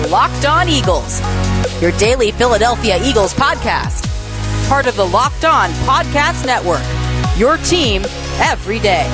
are Locked On Eagles, your daily Philadelphia Eagles podcast. Part of the Locked On Podcast Network, your team every day.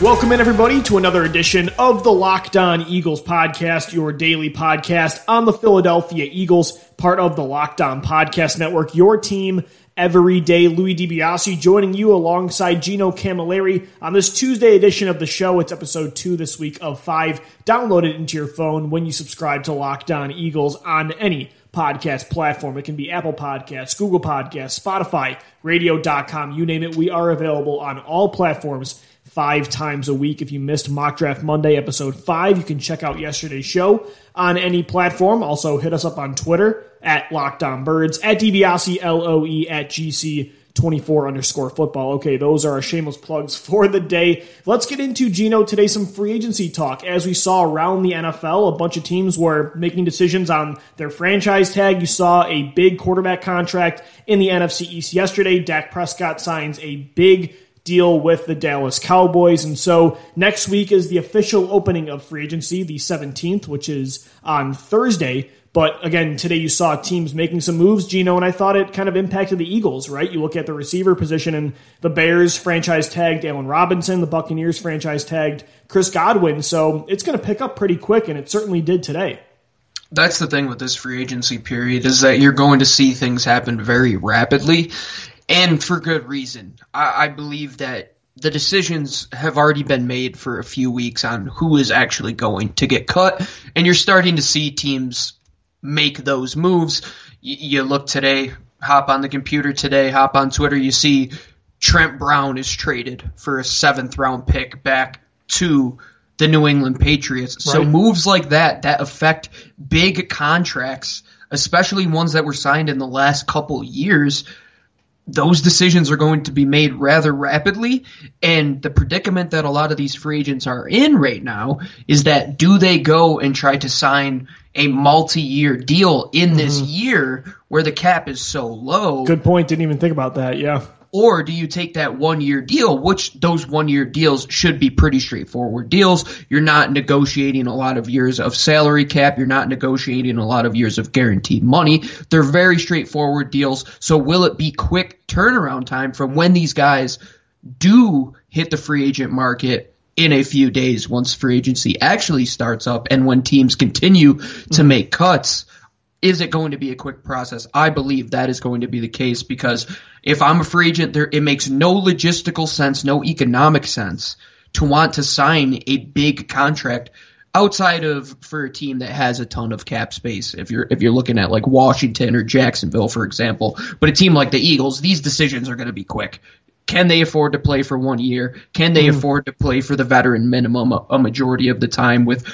Welcome in, everybody, to another edition of the Locked On Eagles podcast, your daily podcast on the Philadelphia Eagles, part of the Locked On Podcast Network, your team every day. Louis DiBiase joining you alongside Gino Camilleri on this Tuesday edition of the show. It's episode two this week of five. Download it into your phone when you subscribe to Locked On Eagles on any podcast platform. It can be Apple Podcasts, Google Podcasts, Spotify, radio.com, you name it. We are available on all platforms five times a week. If you missed Mock Draft Monday, episode five, you can check out yesterday's show on any platform. Also, hit us up on Twitter at Locked On Birds, at DiBiase, L O E, at GC. 24 underscore football. Okay, those are our shameless plugs for the day. Let's get into Gino today, some free agency talk. As we saw around the NFL, a bunch of teams were making decisions on their franchise tag. You saw a big quarterback contract in the NFC East yesterday. Dak Prescott signs a big deal with the Dallas Cowboys. And so next week is the official opening of free agency, the 17th, which is on Thursday. But again, today you saw teams making some moves, Gino, and I thought it kind of impacted the Eagles, right? You look at the receiver position, and the Bears franchise tagged Allen Robinson, the Buccaneers franchise tagged Chris Godwin. So it's going to pick up pretty quick, and it certainly did today. That's the thing with this free agency period is that you're going to see things happen very rapidly and for good reason. I, I believe that the decisions have already been made for a few weeks on who is actually going to get cut, and you're starting to see teams make those moves. Y- you look today, hop on the computer today, hop on Twitter, you see Trent Brown is traded for a seventh round pick back to the New England Patriots. Right. So moves like that that affect big contracts, especially ones that were signed in the last couple years, those decisions are going to be made rather rapidly. And the predicament that a lot of these free agents are in right now is that do they go and try to sign a multi-year deal in this mm-hmm. year where the cap is so low? Good point. Didn't even think about that. Yeah. Or do you take that one year deal, which those one year deals should be pretty straightforward deals? You're not negotiating a lot of years of salary cap. You're not negotiating a lot of years of guaranteed money. They're very straightforward deals. So will it be quick turnaround time from when these guys do hit the free agent market in a few days once free agency actually starts up and when teams continue to mm-hmm. make cuts? Is it going to be a quick process? I believe that is going to be the case because if I'm a free agent, there it makes no logistical sense, no economic sense to want to sign a big contract outside of for a team that has a ton of cap space. If you're if you're looking at like Washington or Jacksonville, for example, but a team like the Eagles, these decisions are going to be quick. Can they afford to play for one year? Can they mm. afford to play for the veteran minimum a, a majority of the time with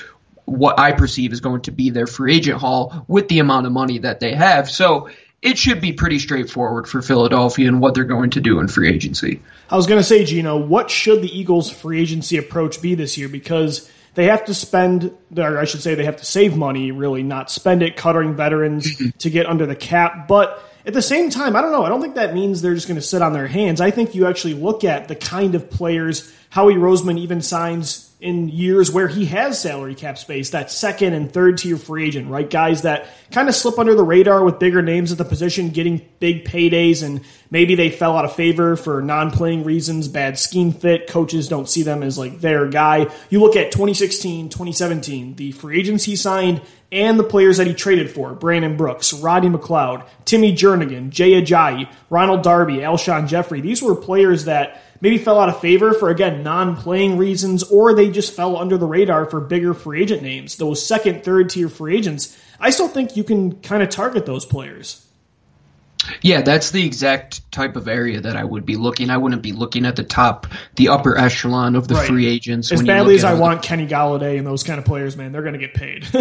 what I perceive is going to be their free agent haul with the amount of money that they have? So it should be pretty straightforward for Philadelphia and what they're going to do in free agency. I was going to say, Gino, what should the Eagles' free agency approach be this year? Because they have to spend, or I should say, they have to save money, really, not spend it cutting veterans mm-hmm. to get under the cap. But at the same time, I don't know. I don't think that means they're just going to sit on their hands. I think you actually look at the kind of players Howie Roseman even signs in years where he has salary cap space, that second and third tier free agent, right? Guys that kind of slip under the radar with bigger names at the position, getting big paydays, and maybe they fell out of favor for non playing reasons, bad scheme fit. Coaches don't see them as like their guy. You look at 2016, 2017, the free agents he signed and the players that he traded for Brandon Brooks, Rodney McLeod, Timmy Jernigan, Jay Ajayi, Ronald Darby, Alshon Jeffery. These were players that maybe fell out of favor for, again, non playing reasons, or they just fell under the radar for bigger free agent names. Those second, third tier free agents, I still think you can kind of target those players. Yeah, that's the exact type of area that I would be looking. I wouldn't be looking at the top, the upper echelon of the right. free agents. As badly as I want Kenny Golladay and those kind of players, man, they're going to get paid.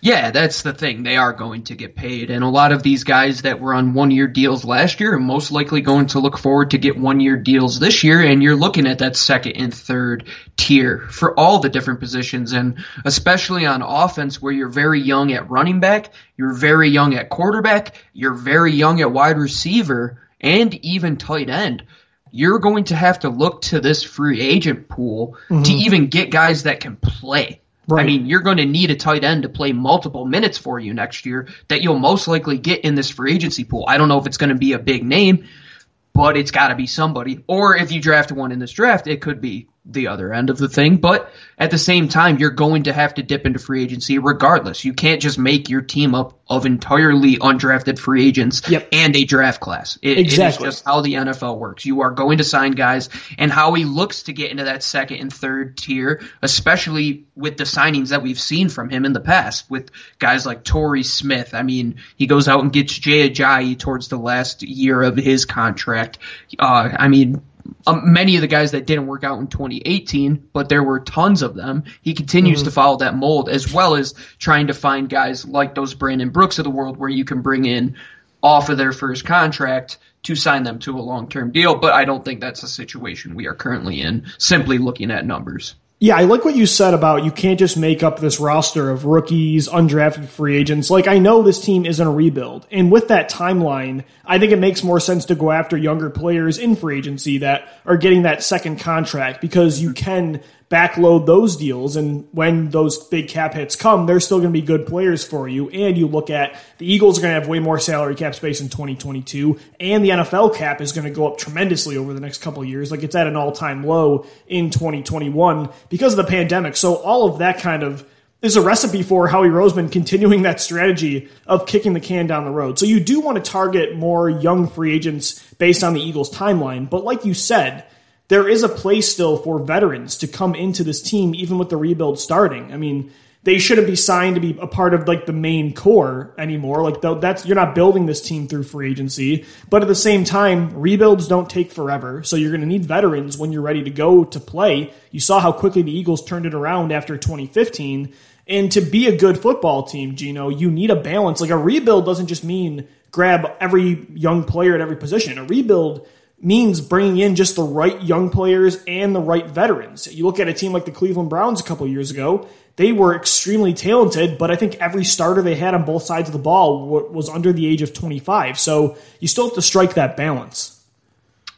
yeah, that's the thing. They are going to get paid. And a lot of these guys that were on one year deals last year are most likely going to look forward to get one year deals this year. And you're looking at that second and third tier for all the different positions. And especially on offense where you're very young at running back, you're very young at quarterback, you're very young at wide receiver, and even tight end you're going to have to look to this free agent pool mm-hmm. to even get guys that can play. Right. I mean, you're going to need a tight end to play multiple minutes for you next year that you'll most likely get in this free agency pool. I don't know if it's going to be a big name, but it's got to be somebody. Or if you draft one in this draft, it could be the other end of the thing. But at the same time, you're going to have to dip into free agency regardless. You can't just make your team up of entirely undrafted free agents yep. and a draft class. It, exactly. it is just how the NFL works. You are going to sign guys, and how he looks to get into that second and third tier, especially with the signings that we've seen from him in the past with guys like Torrey Smith. I mean, he goes out and gets Jay Ajayi towards the last year of his contract. Uh, I mean, um, many of the guys that didn't work out in 2018, but there were tons of them. He continues mm-hmm. to follow that mold as well as trying to find guys like those Brandon Brooks of the world where you can bring in off of their first contract to sign them to a long term deal. But I don't think that's a situation we are currently in, simply looking at numbers. Yeah, I like what you said about you can't just make up this roster of rookies, undrafted free agents. Like, I know this team isn't a rebuild. And with that timeline, I think it makes more sense to go after younger players in free agency that are getting that second contract because you can backload those deals. And when those big cap hits come, they're still going to be good players for you. And you look at the Eagles are going to have way more salary cap space in 2022, and the NFL cap is going to go up tremendously over the next couple of years. Like it's at an all time low in 2021 because of the pandemic. So all of that kind of is a recipe for Howie Roseman continuing that strategy of kicking the can down the road. So you do want to target more young free agents based on the Eagles timeline. But like you said, there is a place still for veterans to come into this team, even with the rebuild starting. I mean, they shouldn't be signed to be a part of like the main core anymore. Like that's you're not building this team through free agency, but at the same time, rebuilds don't take forever. So you're going to need veterans when you're ready to go to play. You saw how quickly the Eagles turned it around after 2015. And to be a good football team, Gino, you need a balance. Like a rebuild doesn't just mean grab every young player at every position. A rebuild means bringing in just the right young players and the right veterans. You look at a team like the Cleveland Browns a couple years ago, they were extremely talented, but I think every starter they had on both sides of the ball was under the age of 25. So you still have to strike that balance.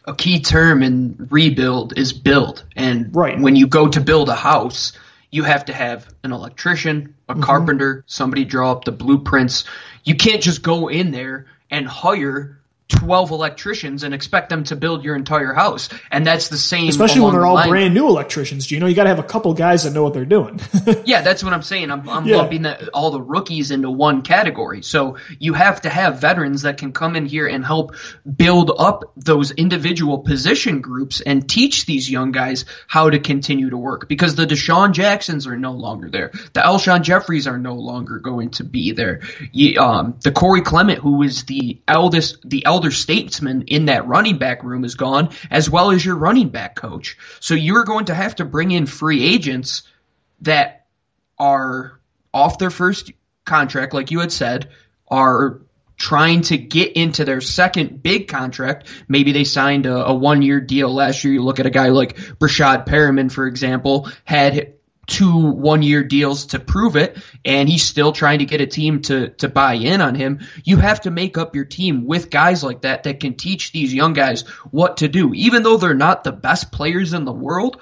A key term in rebuild is build. And right. when you go to build a house, you have to have an electrician, a mm-hmm. carpenter, somebody draw up the blueprints. You can't just go in there and hire 12 electricians and expect them to build your entire house. And that's the same. Especially when they're all line. brand new electricians. You know, you got to have a couple guys that know what they're doing. yeah, that's what I'm saying. I'm, I'm yeah. lumping the, all the rookies into one category. So you have to have veterans that can come in here and help build up those individual position groups and teach these young guys how to continue to work because the DeSean Jacksons are no longer there. The Alshon Jefferys are no longer going to be there. You, um, the Corey Clement, who is the eldest, the eldest elder statesman in that running back room is gone, as well as your running back coach. So you're going to have to bring in free agents that are off their first contract, like you had said, are trying to get into their second big contract. Maybe they signed a, a one year deal last year. You look at a guy like Breshad Perriman, for example, had two one year deals to prove it and he's still trying to get a team to to buy in on him. You have to make up your team with guys like that that can teach these young guys what to do. Even though they're not the best players in the world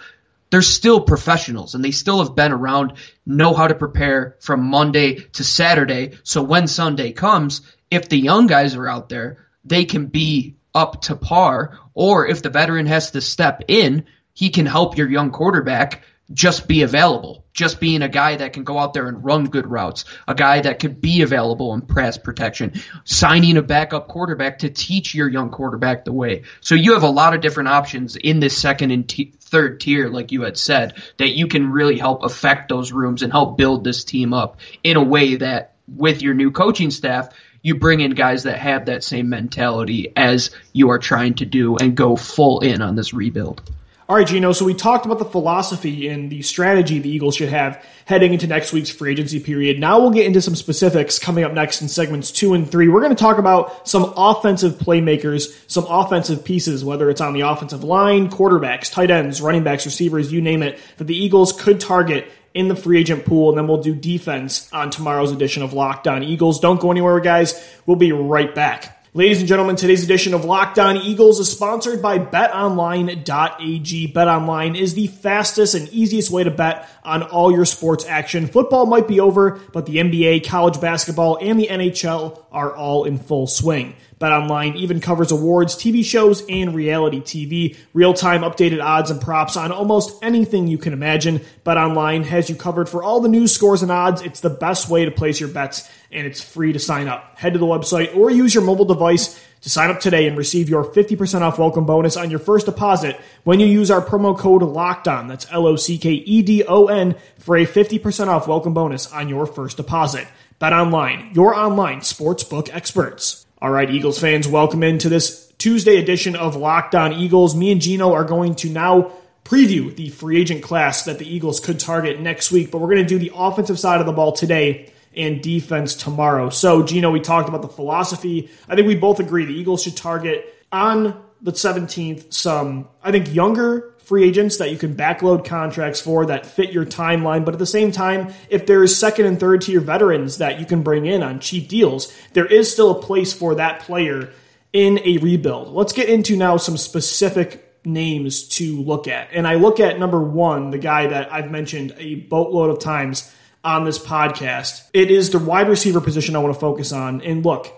they're still professionals and they still have been around know how to prepare from Monday to Saturday. So when Sunday comes if the young guys are out there they can be up to par or if the veteran has to step in he can help your young quarterback just be available. Just being a guy that can go out there and run good routes, a guy that could be available in pass protection, signing a backup quarterback to teach your young quarterback the way. So you have a lot of different options in this second and t- third tier, like you had said, that you can really help affect those rooms and help build this team up in a way that with your new coaching staff, you bring in guys that have that same mentality as you are trying to do and go full in on this rebuild. All right, Gino. So we talked about the philosophy and the strategy the Eagles should have heading into next week's free agency period. Now we'll get into some specifics coming up next in segments two and three. We're going to talk about some offensive playmakers, some offensive pieces, whether it's on the offensive line, quarterbacks, tight ends, running backs, receivers, you name it, that the Eagles could target in the free agent pool, and then we'll do defense on tomorrow's edition of Locked Eagles. Don't go anywhere, guys. We'll be right back. Ladies and gentlemen, today's edition of Locked On Eagles is sponsored by betonline.ag. BetOnline is the fastest and easiest way to bet on all your sports action. Football might be over, but the NBA, college basketball, and the NHL are all in full swing. BetOnline even covers awards, TV shows, and reality TV. Real-time updated odds and props on almost anything you can imagine. BetOnline has you covered for all the news, scores, and odds. It's the best way to place your bets, and it's free to sign up. Head to the website or use your mobile device to sign up today and receive your 50% off welcome bonus on your first deposit when you use our promo code LOCKEDON. That's L-O-C-K-E-D-O-N for a 50% off welcome bonus on your first deposit. Bet online, your online sportsbook experts. All right, Eagles fans, welcome into this Tuesday edition of Locked On Eagles. Me and Gino are going to now preview the free agent class that the Eagles could target next week, but we're going to do the offensive side of the ball today and defense tomorrow. So, Gino, we talked about the philosophy. I think we both agree the Eagles should target on the 17th some, I think, younger free agents that you can backload contracts for that fit your timeline. But at the same time, if there's second and third tier veterans that you can bring in on cheap deals, there is still a place for that player in a rebuild. Let's get into now some specific names to look at. And I look at number one, the guy that I've mentioned a boatload of times on this podcast. It is the wide receiver position I want to focus on. And look,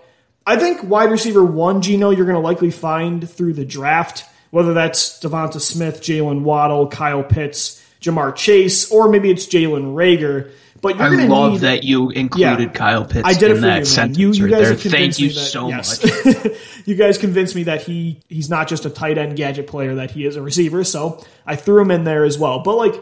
I think wide receiver one, Gino, you're going to likely find through the draft whether that's DeVonta Smith, Jaylen Waddle, Kyle Pitts, Ja'Marr Chase, or maybe it's Jalen Reagor. But you're I love need, that you included yeah, Kyle Pitts I did in that you, sentence you, you right guys there. Thank you that, so yes. much. you guys convinced me that he he's not just a tight end gadget player, that he is a receiver. So I threw him in there as well. But like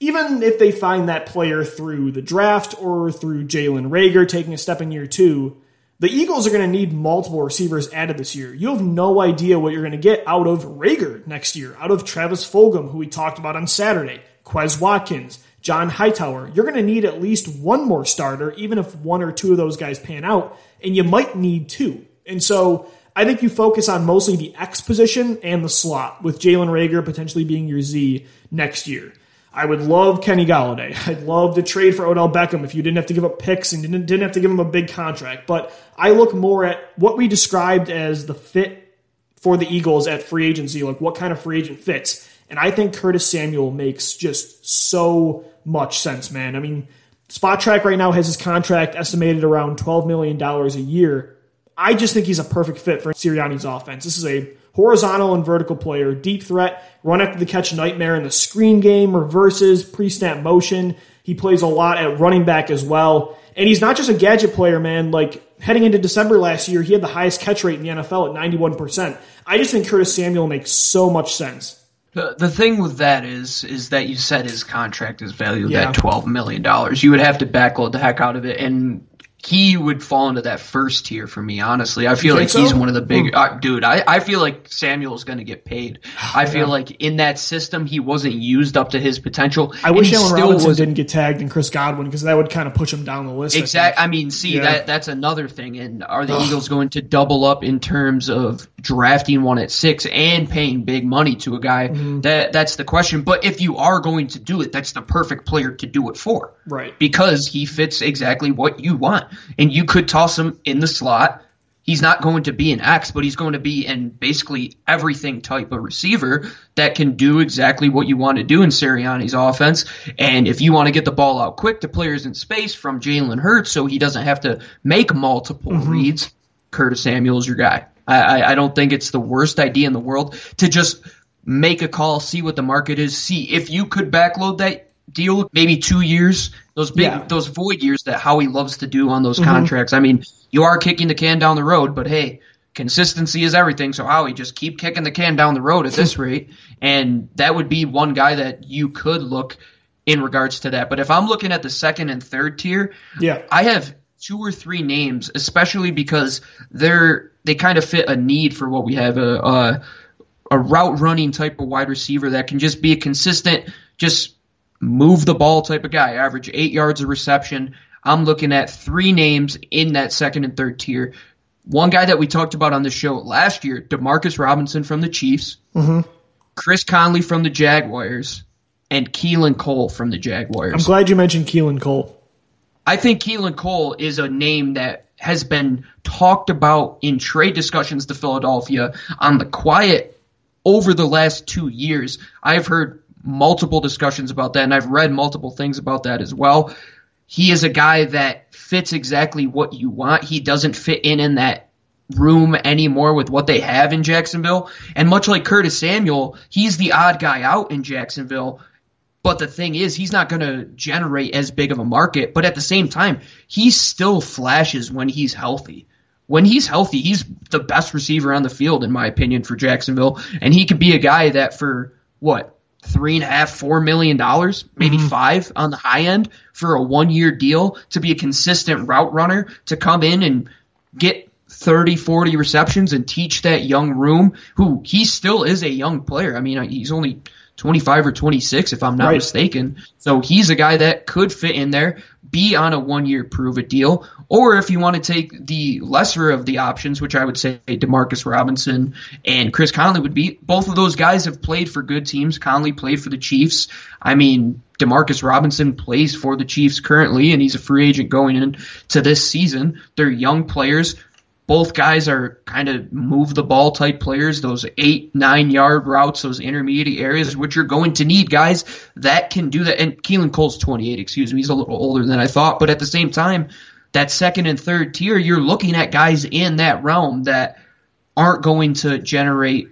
even if they find that player through the draft or through Jalen Reagor taking a step in year two, the Eagles are going to need multiple receivers added this year. You have no idea what you're going to get out of Reagor next year, out of Travis Fulgham, who we talked about on Saturday, Quez Watkins, John Hightower. You're going to need at least one more starter, even if one or two of those guys pan out, and you might need two. And so I think you focus on mostly the X position and the slot, with Jalen Reagor potentially being your Z next year. I would love Kenny Golladay. I'd love to trade for Odell Beckham if you didn't have to give up picks and didn't, didn't have to give him a big contract. But I look more at what we described as the fit for the Eagles at free agency, like what kind of free agent fits. And I think Curtis Samuel makes just so much sense, man. I mean, Spotrac right now has his contract estimated around $12 million a year. I just think he's a perfect fit for Sirianni's offense. This is a horizontal and vertical player, deep threat, run after the catch nightmare in the screen game, reverses, pre snap motion. He plays a lot at running back as well. And he's not just a gadget player, man. Like heading into December last year, he had the highest catch rate in the NFL at 91%. I just think Curtis Samuel makes so much sense. The, the thing with that is is that you said his contract is valued yeah. at twelve million dollars. You would have to backload the heck out of it, and he would fall into that first tier for me. Honestly, I feel like so? he's one of the big uh, dude. I, I feel like Samuel's going to get paid. I feel yeah. like in that system he wasn't used up to his potential. I wish Allen Robinson was, didn't get tagged and Chris Godwin because that would kind of push him down the list. Exactly. I, I, mean, see yeah. that that's another thing. And are the Ugh. Eagles going to double up in terms of drafting one at six and paying big money to a guy? Mm-hmm. That that's the question. But if you are going to do it, that's the perfect player to do it for. Right. Because he fits exactly what you want and you could toss him in the slot. He's not going to be an X, but he's going to be in basically everything type of receiver that can do exactly what you want to do in Sirianni's offense. And if you want to get the ball out quick to players in space from Jalen Hurts so he doesn't have to make multiple mm-hmm. reads, Curtis Samuel's your guy. I, I, I don't think it's the worst idea in the world to just make a call, see what the market is, see if you could backload that deal maybe two years those big yeah. those void years that Howie loves to do on those mm-hmm. contracts. I mean, you are kicking the can down the road, but hey, consistency is everything. So Howie, just keep kicking the can down the road at this rate, and that would be one guy that you could look in regards to that. But if I'm looking at the second and third tier, yeah, I have two or three names, especially because they're they kind of fit a need for what we have a a, a route running type of wide receiver that can just be a consistent, just move the ball type of guy, average eight yards of reception. I'm looking at three names in that second and third tier. One guy that we talked about on the show last year, Demarcus Robinson from the Chiefs, mm-hmm. Chris Conley from the Jaguars, and Keelan Cole from the Jaguars. I'm glad you mentioned Keelan Cole. I think Keelan Cole is a name that has been talked about in trade discussions to Philadelphia on the quiet over the last two years. I've heard multiple discussions about that, and I've read multiple things about that as well. He is a guy that fits exactly what you want. He doesn't fit in in that room anymore with what they have in Jacksonville. And much like Curtis Samuel, he's the odd guy out in Jacksonville. But the thing is, he's not going to generate as big of a market. But at the same time, he still flashes when he's healthy. When he's healthy, he's the best receiver on the field, in my opinion, for Jacksonville. And he could be a guy that for what three and a half, four million dollars, maybe mm-hmm. five on the high end for a one year deal to be a consistent route runner to come in and get 30, 40 receptions and teach that young room who he still is a young player. I mean, he's only 25 or 26 if I'm not right. mistaken. So he's a guy that could fit in there, be on a one year prove it deal. Or if you want to take the lesser of the options, which I would say Demarcus Robinson and Chris Conley would be, both of those guys have played for good teams. Conley played for the Chiefs. I mean, Demarcus Robinson plays for the Chiefs currently, and he's a free agent going into this season. They're young players both guys are kind of move the ball type players, those eight, nine yard routes, those intermediate areas, which you're going to need guys that can do that. And Keelan Cole's 28, excuse me. He's a little older than I thought. But at the same time, that second and third tier, you're looking at guys in that realm that aren't going to generate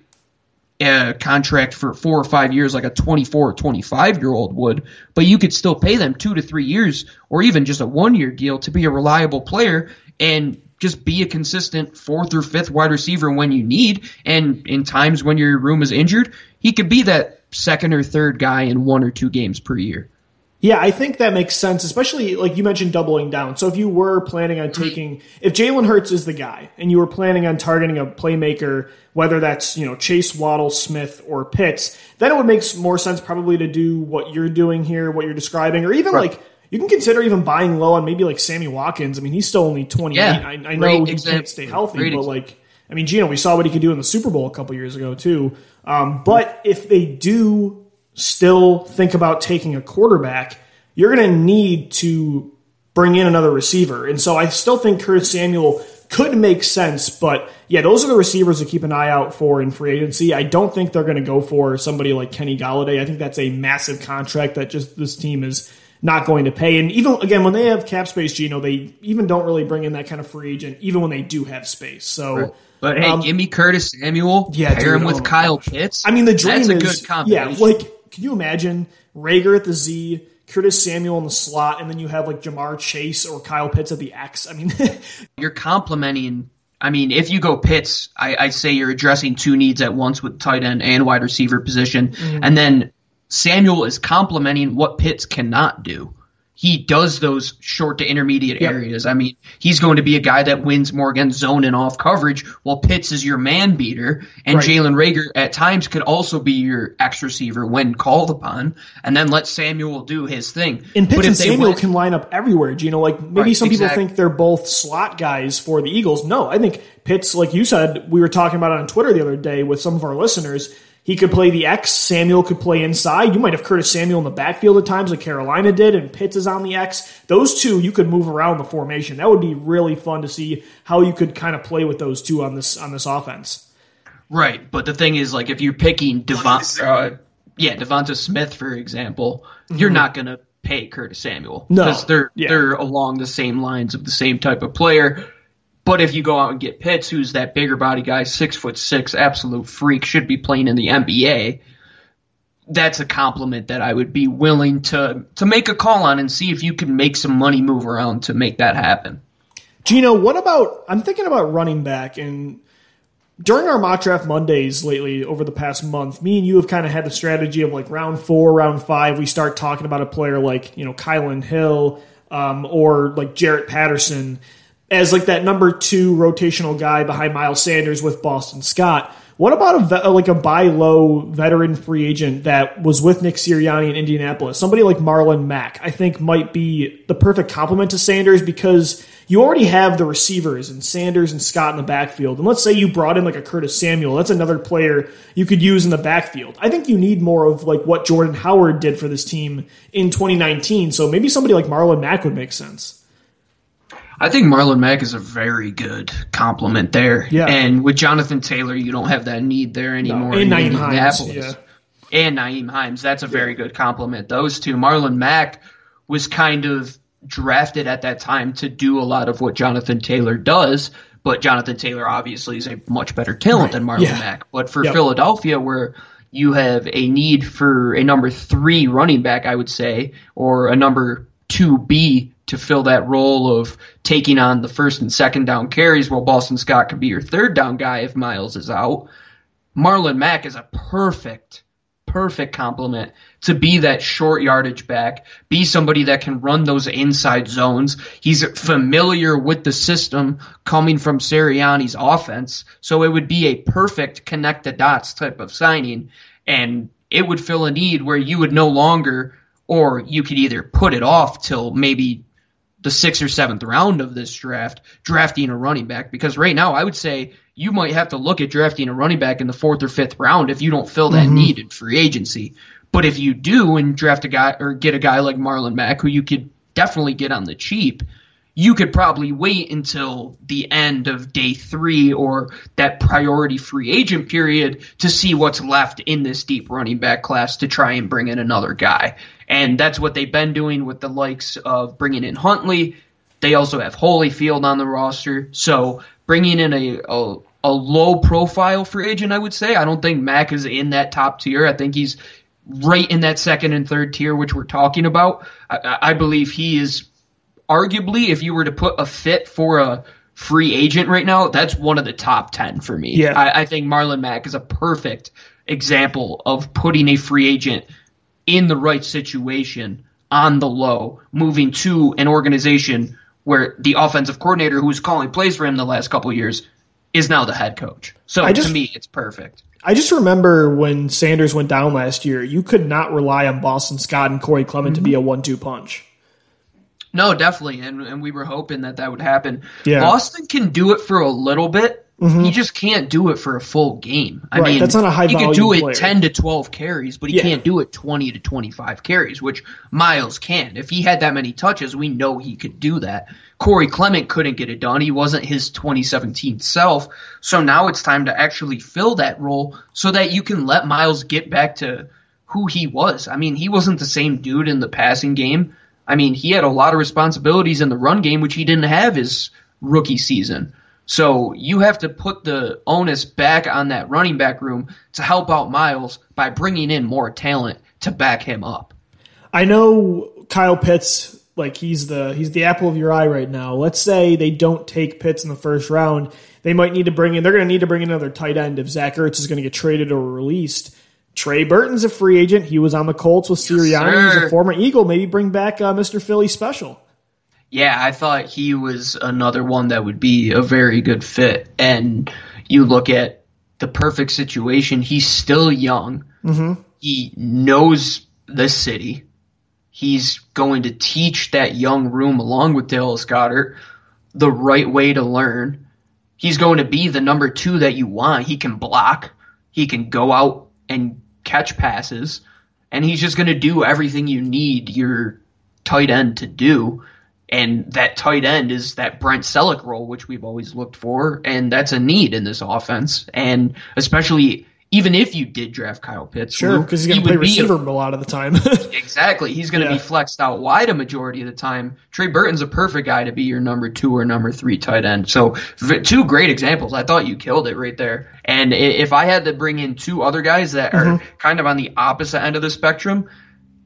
a contract for four or five years like a 24 or 25 year old would, but you could still pay them two to three years or even just a one year deal to be a reliable player. And just be a consistent fourth or fifth wide receiver when you need. And in times when your room is injured, he could be that second or third guy in one or two games per year. Yeah, I think that makes sense, especially like you mentioned doubling down. So if you were planning on taking, if Jalen Hurts is the guy and you were planning on targeting a playmaker, whether that's, you know, Chase Waddle, Smith, or Pitts, then it would make more sense probably to do what you're doing here, what you're describing, or even right. like you can consider even buying low on maybe like Sammy Watkins. I mean, he's still only 28. Yeah, I, I know he can't stay healthy, great but example. like, I mean, Gino, we saw what he could do in the Super Bowl a couple years ago too. Um, but if they do still think about taking a quarterback, you're going to need to bring in another receiver. And so I still think Curtis Samuel could make sense, but yeah, those are the receivers to keep an eye out for in free agency. I don't think they're going to go for somebody like Kenny Golladay. I think that's a massive contract that just this team is not going to pay. And even again, when they have cap space, Gino, they even don't really bring in that kind of free agent, even when they do have space. So. But hey, um, give me Curtis Samuel. Yeah, pair dude, him with oh Kyle gosh. Pitts. I mean, the dream That's is yeah. Like, can you imagine Reagor at the Z, Curtis Samuel in the slot, and then you have like Ja'Marr Chase or Kyle Pitts at the X? I mean, you're complimenting. I mean, if you go Pitts, I, I say you're addressing two needs at once with tight end and wide receiver position, mm-hmm. and then Samuel is complementing what Pitts cannot do. He does those short to intermediate yep. areas. I mean, he's going to be a guy that wins more against zone and off coverage, while Pitts is your man beater, and right. Jalen Reagor at times could also be your X receiver when called upon, and then let Samuel do his thing. And Pitts and Samuel can line up everywhere. You know, like maybe right, some people exactly. think they're both slot guys for the Eagles. No, I think Pitts, like you said, we were talking about it on Twitter the other day with some of our listeners he could play the X. Samuel could play inside. You might have Curtis Samuel in the backfield at times, like Carolina did, and Pitts is on the X. Those two, you could move around the formation. That would be really fun to see how you could kind of play with those two on this on this offense. Right, but the thing is, like, if you're picking Devon, uh, yeah, DeVonta Smith, for example, mm-hmm. you're not going to pay Curtis Samuel because no. they're yeah. they're along the same lines of the same type of player. But if you go out and get Pitts, who's that bigger body guy, six foot six, absolute freak, should be playing in the NBA, that's a compliment that I would be willing to to make a call on and see if you can make some money move around to make that happen. Gino, what about I'm thinking about running back and during our mock draft Mondays lately over the past month, me and you have kind of had the strategy of like round four, round five, we start talking about a player like, you know, Kylin Hill um, or like Jaret Patterson as like that number two rotational guy behind Miles Sanders with Boston Scott. What about a uh, like a buy low veteran free agent that was with Nick Sirianni in Indianapolis? Somebody like Marlon Mack, I think, might be the perfect complement to Sanders because you already have the receivers and Sanders and Scott in the backfield. And let's say you brought in like a Curtis Samuel, that's another player you could use in the backfield. I think you need more of like what Jordan Howard did for this team in 2019. So maybe somebody like Marlon Mack would make sense. I think Marlon Mack is a very good compliment there. Yeah. And with Jonathan Taylor, you don't have that need there anymore. and in Nyheim Hines, Indianapolis. yeah. And Nyheim Hines. That's a very good compliment. Those two. Marlon Mack was kind of drafted at that time to do a lot of what Jonathan Taylor does, but Jonathan Taylor obviously is a much better talent than Marlon Yeah. Mack. But for Yep. Philadelphia, where you have a need for a number three running back, I would say, or a number two B to fill that role of taking on the first and second down carries while Boston Scott could be your third down guy if Miles is out. Marlon Mack is a perfect, perfect complement to be that short yardage back, be somebody that can run those inside zones. He's familiar with the system coming from Sirianni's offense, so it would be a perfect connect the dots type of signing, and it would fill a need where you would no longer, or you could either put it off till maybe the sixth or seventh round of this draft, drafting a running back. Because right now, I would say you might have to look at drafting a running back in the fourth or fifth round if you don't fill that mm-hmm. need in free agency. But if you do and draft a guy or get a guy like Marlon Mack, who you could definitely get on the cheap, you could probably wait until the end of day three or that priority free agent period to see what's left in this deep running back class to try and bring in another guy. And that's what they've been doing with the likes of bringing in Huntley. They also have Holyfield on the roster. So bringing in a, a, a low profile free agent, I would say. I don't think Mack is in that top tier. I think he's right in that second and third tier, which we're talking about. I, I believe he is arguably, if you were to put a fit for a free agent right now, that's one of the top 10 for me. Yeah. I, I think Marlon Mack is a perfect example of putting a free agent in the right situation on the low, moving to an organization where the offensive coordinator who was calling plays for him the last couple of years is now the head coach. So I just- to me, it's perfect. I just remember when Sanders went down last year, you could not rely on Boston Scott and Corey Clement to be mm-hmm. a one-two punch. No, definitely, and and we were hoping that that would happen. Yeah. Boston can do it for a little bit. Mm-hmm. He just can't do it for a full game. I Right, mean, that's not a high He could do it player. ten to twelve carries, but he Yeah. can't do it twenty to twenty five carries, which Miles can. If he had that many touches, we know he could do that. Corey Clement couldn't get it done. He wasn't his 2017 self. So now it's time to actually fill that role so that you can let Miles get back to who he was. I mean, he wasn't the same dude in the passing game. I mean, he had a lot of responsibilities in the run game, which he didn't have his rookie season. So you have to put the onus back on that running back room to help out Miles by bringing in more talent to back him up. I know Kyle Pitts, like he's the he's the apple of your eye right now. Let's say they don't take Pitts in the first round, they might need to bring in. They're going to need to bring in another tight end if Zach Ertz is going to get traded or released. Trey Burton's a free agent. He was on the Colts with Sirianni. He's a former Eagle. Maybe bring back uh, Mr. Philly Special. Yeah, I thought he was another one that would be a very good fit. And you look at the perfect situation. He's still young. Mm-hmm. He knows the city. He's going to teach that young room along with Dallas Goedert the right way to learn. He's going to be the number two that you want. He can block. He can go out and catch passes. And he's just going to do everything you need your tight end to do. And that tight end is that Brent Celek role, which we've always looked for. And that's a need in this offense. And especially even if you did draft Kyle Pitts, Sure, because he's going to play would be a- receiver a lot of the time. Exactly. He's going to Yeah. be flexed out wide a majority of the time. Trey Burton's a perfect guy to be your number two or number three tight end. So, v- two great examples. I thought you killed it right there. And if I had to bring in two other guys that are mm-hmm. kind of on the opposite end of the spectrum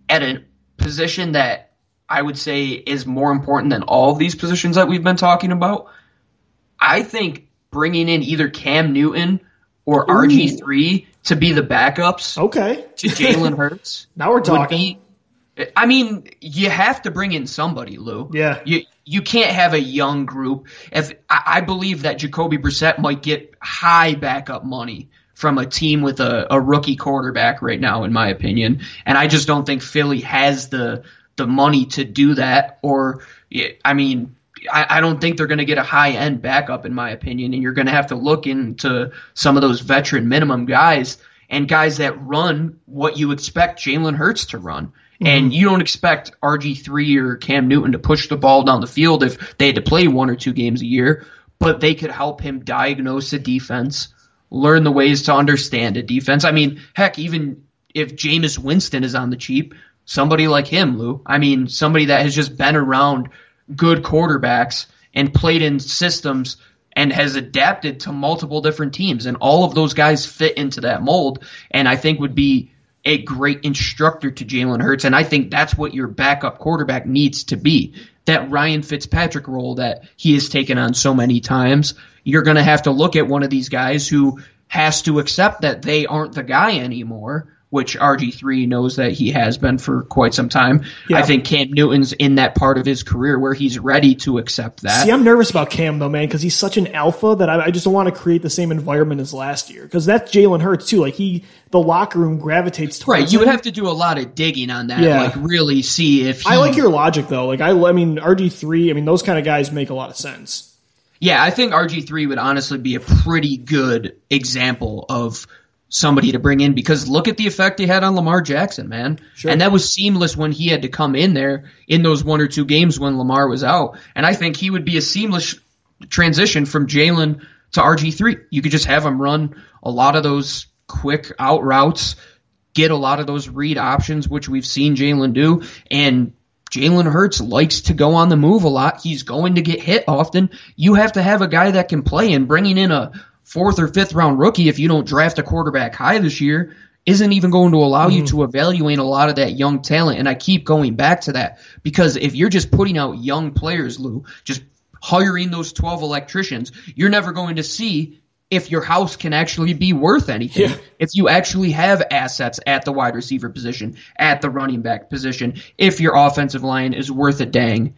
at a position that I would say is more important than all of these positions that we've been talking about, I think bringing in either Cam Newton or RG3 to be the backups okay, to Jalen Hurts now we're talking. be. I mean, you have to bring in somebody, Lou. Yeah. You you can't have a young group. If I, I believe that Jacoby Brissett might get high backup money from a team with a, a rookie quarterback right now, in my opinion, and I just don't think Philly has the the money to do that. Or, I mean, I, I don't think they're going to get a high end backup, in my opinion, and you're going to have to look into some of those veteran minimum guys and guys that run what you expect Jalen Hurts to run. Mm-hmm. And you don't expect RG3 or Cam Newton to push the ball down the field if they had to play one or two games a year, but they could help him diagnose a defense, learn the ways to understand a defense. I mean, heck, even if Jameis Winston is on the cheap, somebody like him, Lou, I mean, somebody that has just been around good quarterbacks and played in systems and has adapted to multiple different teams. And all of those guys fit into that mold. And I think would be a great instructor to Jalen Hurts. And I think that's what your backup quarterback needs to be. That Ryan Fitzpatrick role that he has taken on so many times. You're going to have to look at one of these guys who has to accept that they aren't the guy anymore which RG3 knows that he has been for quite some time. Yeah. I think Cam Newton's in that part of his career where he's ready to accept that. See, I'm nervous about Cam though, man, because he's such an alpha that I, I just don't want to create the same environment as last year. Because that's Jalen Hurts too. Like he, the locker room gravitates towards. Right, you would have to do a lot of digging on that. Yeah. like really see if. He, I like your logic though. Like I, I mean RG3. I mean those kind of guys make a lot of sense. Yeah, I think RG3 would honestly be a pretty good example of somebody to bring in because look at the effect he had on Lamar Jackson, man. Sure. And that was seamless when he had to come in there in those one or two games when Lamar was out. And I think he would be a seamless transition from Jalen to RG3. You could just have him run a lot of those quick out routes, get a lot of those read options, which we've seen Jalen do. And Jalen Hurts likes to go on the move a lot. He's going to get hit often. You have to have a guy that can play and bringing in a fourth or fifth round rookie, if you don't draft a quarterback high this year, isn't even going to allow mm. you to evaluate a lot of that young talent. And I keep going back to that because if you're just putting out young players, Lou, just hiring those 12 electricians, you're never going to see if your house can actually be worth anything. Yeah. If you actually have assets at the wide receiver position, at the running back position, if your offensive line is worth a dang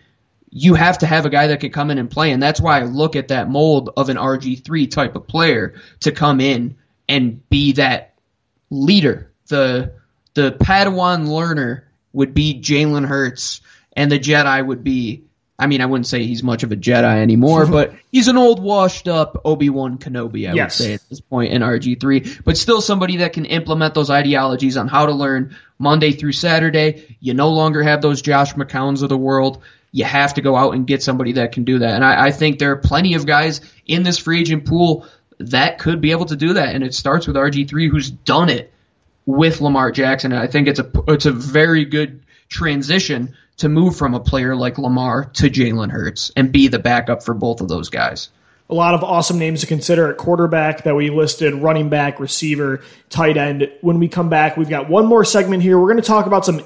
you have to have a guy that can come in and play. And that's why I look at that mold of an RG3 type of player to come in and be that leader. The, the Padawan learner would be Jalen Hurts and the Jedi would be, I mean, I wouldn't say he's much of a Jedi anymore, but he's an old washed up Obi-Wan Kenobi, I yes. would say at this point in RG3, but still somebody that can implement those ideologies on how to learn Monday through Saturday. You no longer have those Josh McCowns of the world you have to go out and get somebody that can do that. And I, I think there are plenty of guys in this free agent pool that could be able to do that. And it starts with RG3, who's done it with Lamar Jackson. And I think it's a it's a very good transition to move from a player like Lamar to Jalen Hurts and be the backup for both of those guys. A lot of awesome names to consider at quarterback that we listed, running back, receiver, tight end. When we come back, we've got one more segment here. We're going to talk about some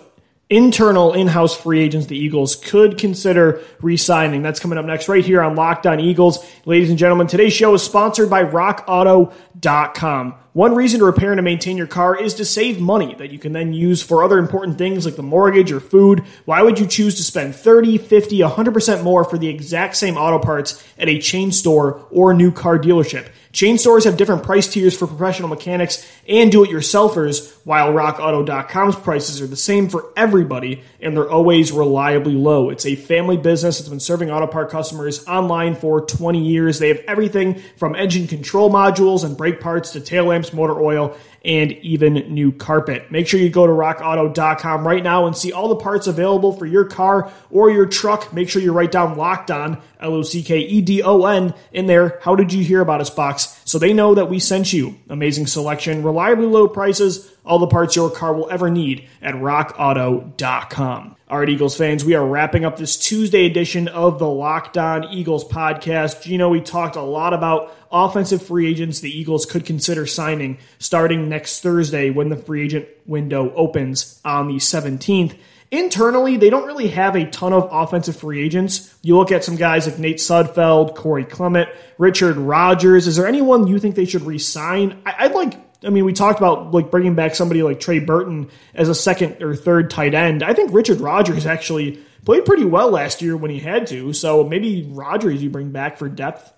internal in-house free agents the Eagles could consider re-signing. That's coming up next right here on Locked On Eagles. Ladies and gentlemen, today's show is sponsored by rockauto.com. One reason to repair and to maintain your car is to save money that you can then use for other important things like the mortgage or food. Why would you choose to spend 30, 50, 100% more for the exact same auto parts at a chain store or new car dealership? Chain stores have different price tiers for professional mechanics and do-it-yourselfers, while rockauto.com's prices are the same for everybody and they're always reliably low. It's a family business that's been serving auto part customers online for 20 years. They have everything from engine control modules and brake parts to tail lamps, motor oil, and even new carpet. Make sure you go to rockauto.com right now and see all the parts available for your car or your truck. Make sure you write down locked on, L O C K E D O N, in there. How did you hear about us box? So they know that we sent you. Amazing selection, reliably low prices, all the parts your car will ever need at rockauto.com. All right, Eagles fans, we are wrapping up this Tuesday edition of the Locked On Eagles podcast. Gino, we talked a lot about offensive free agents the Eagles could consider signing starting next Thursday when the free agent window opens on the 17th. Internally, they don't really have a ton of offensive free agents. You look at some guys like Nate Sudfeld, Corey Clement, Richard Rodgers. Is there anyone you think they should re-sign? I'd like I mean, we talked about like bringing back somebody like Trey Burton as a second or third tight end. I think Richard Rodgers actually played pretty well last year when he had to. So maybe Rodgers you bring back for depth.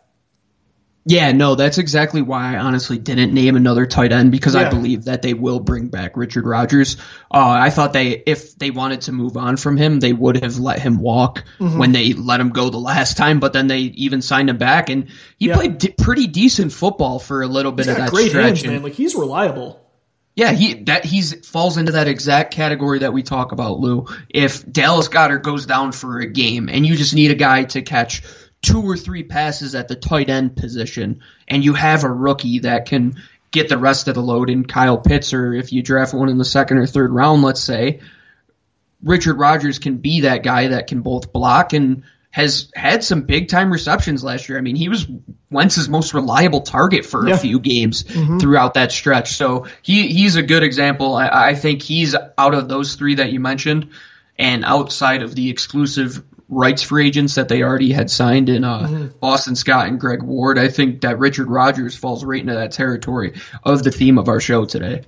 Yeah, no, that's exactly why I honestly didn't name another tight end because yeah. I believe that they will bring back Richard Rodgers. Uh, I thought they, if they wanted to move on from him, they would have let him walk mm-hmm. when they let him go the last time. But then they even signed him back, and he yeah. played d- pretty decent football for a little bit he's of that great stretch. Hands, man, like he's reliable. Yeah, he that he's falls into that exact category that we talk about, Lou. If Dallas Goedert goes down for a game and you just need a guy to catch two or three passes at the tight end position, and you have a rookie that can get the rest of the load in Kyle Pitts, or if you draft one in the second or third round, let's say, Richard Rodgers can be that guy that can both block and has had some big time receptions last year. I mean, he was Wentz's most reliable target for yeah. a few games mm-hmm. throughout that stretch. So he he's a good example. I, I think he's out of those three that you mentioned, and outside of the exclusive rights free agents that they already had signed in uh, mm-hmm. Boston Scott and Greg Ward, I think that Richard Rodgers falls right into that territory of the theme of our show today.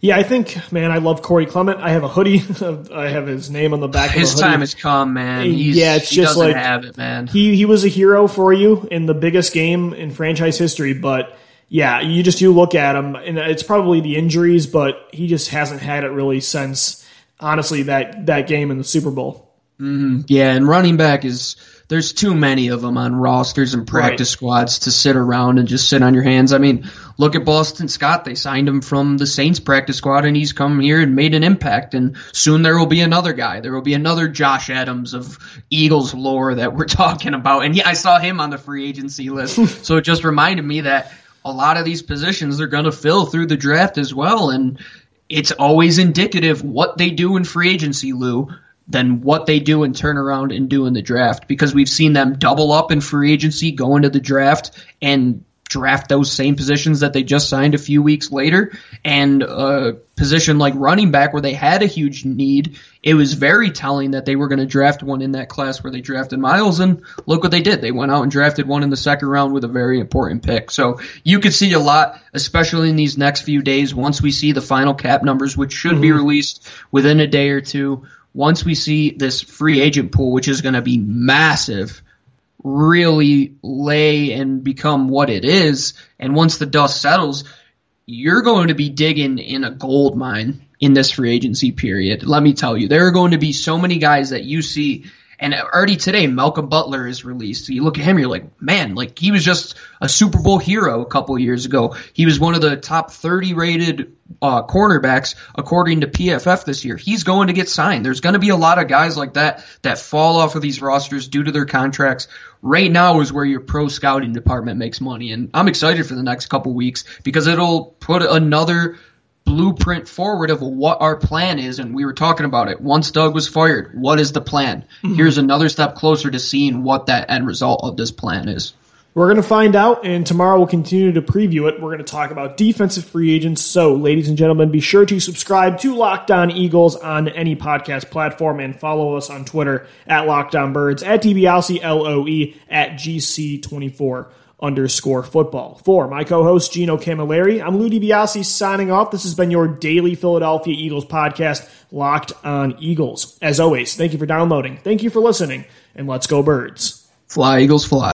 Yeah, I think, man, I love Corey Clement. I have a hoodie. I have his name on the back. Of his time has come, man. He's, yeah, it's just like have it, man. He he was a hero for you in the biggest game in franchise history, but yeah, you just you look at him, and it's probably the injuries, but he just hasn't had it really since honestly that that game in the Super Bowl. Mm-hmm. Yeah, and running back is there's too many of them on rosters and practice right. squads to sit around and just sit on your hands. I mean, look at Boston Scott. They signed him from the Saints practice squad and he's come here and made an impact. And soon there will be another guy. There will be another Josh Adams of Eagles lore that we're talking about. And yeah, I saw him on the free agency list. so it just reminded me that a lot of these positions they're going to fill through the draft as well. And it's always indicative what they do in free agency, Lou than what they do and turn around and do in the draft because we've seen them double up in free agency, go into the draft and draft those same positions that they just signed a few weeks later. And a position like running back where they had a huge need, it was very telling that they were going to draft one in that class where they drafted Miles. And look what they did. They went out and drafted one in the second round with a very important pick. So you could see a lot, especially in these next few days, once we see the final cap numbers, which should mm-hmm. be released within a day or two once we see this free agent pool, which is going to be massive, really lay and become what it is, and once the dust settles, you're going to be digging in a gold mine in this free agency period. Let me tell you, there are going to be so many guys that you see and already today, Malcolm Butler is released. You look at him, you're like, man, like he was just a Super Bowl hero a couple years ago. He was one of the top 30 rated uh, cornerbacks according to PFF this year. He's going to get signed. There's going to be a lot of guys like that that fall off of these rosters due to their contracts. Right now is where your pro scouting department makes money, and I'm excited for the next couple weeks because it'll put another blueprint forward of what our plan is. And we were talking about it. Once Doug was fired, what is the plan? Mm-hmm. Here's another step closer to seeing what that end result of this plan is. We're going to find out, and tomorrow we'll continue to preview it. We're going to talk about defensive free agents. So, ladies and gentlemen, be sure to subscribe to Locked On Eagles on any podcast platform and follow us on Twitter at Locked On Birds, at DBLC, L-O-E, at GC24 underscore football. For my co-host Gino Camilleri, I'm Lou DiBiase signing off. This has been your daily Philadelphia Eagles podcast, Locked on Eagles. As always, thank you for downloading, thank you for listening, and let's go birds. Fly Eagles fly.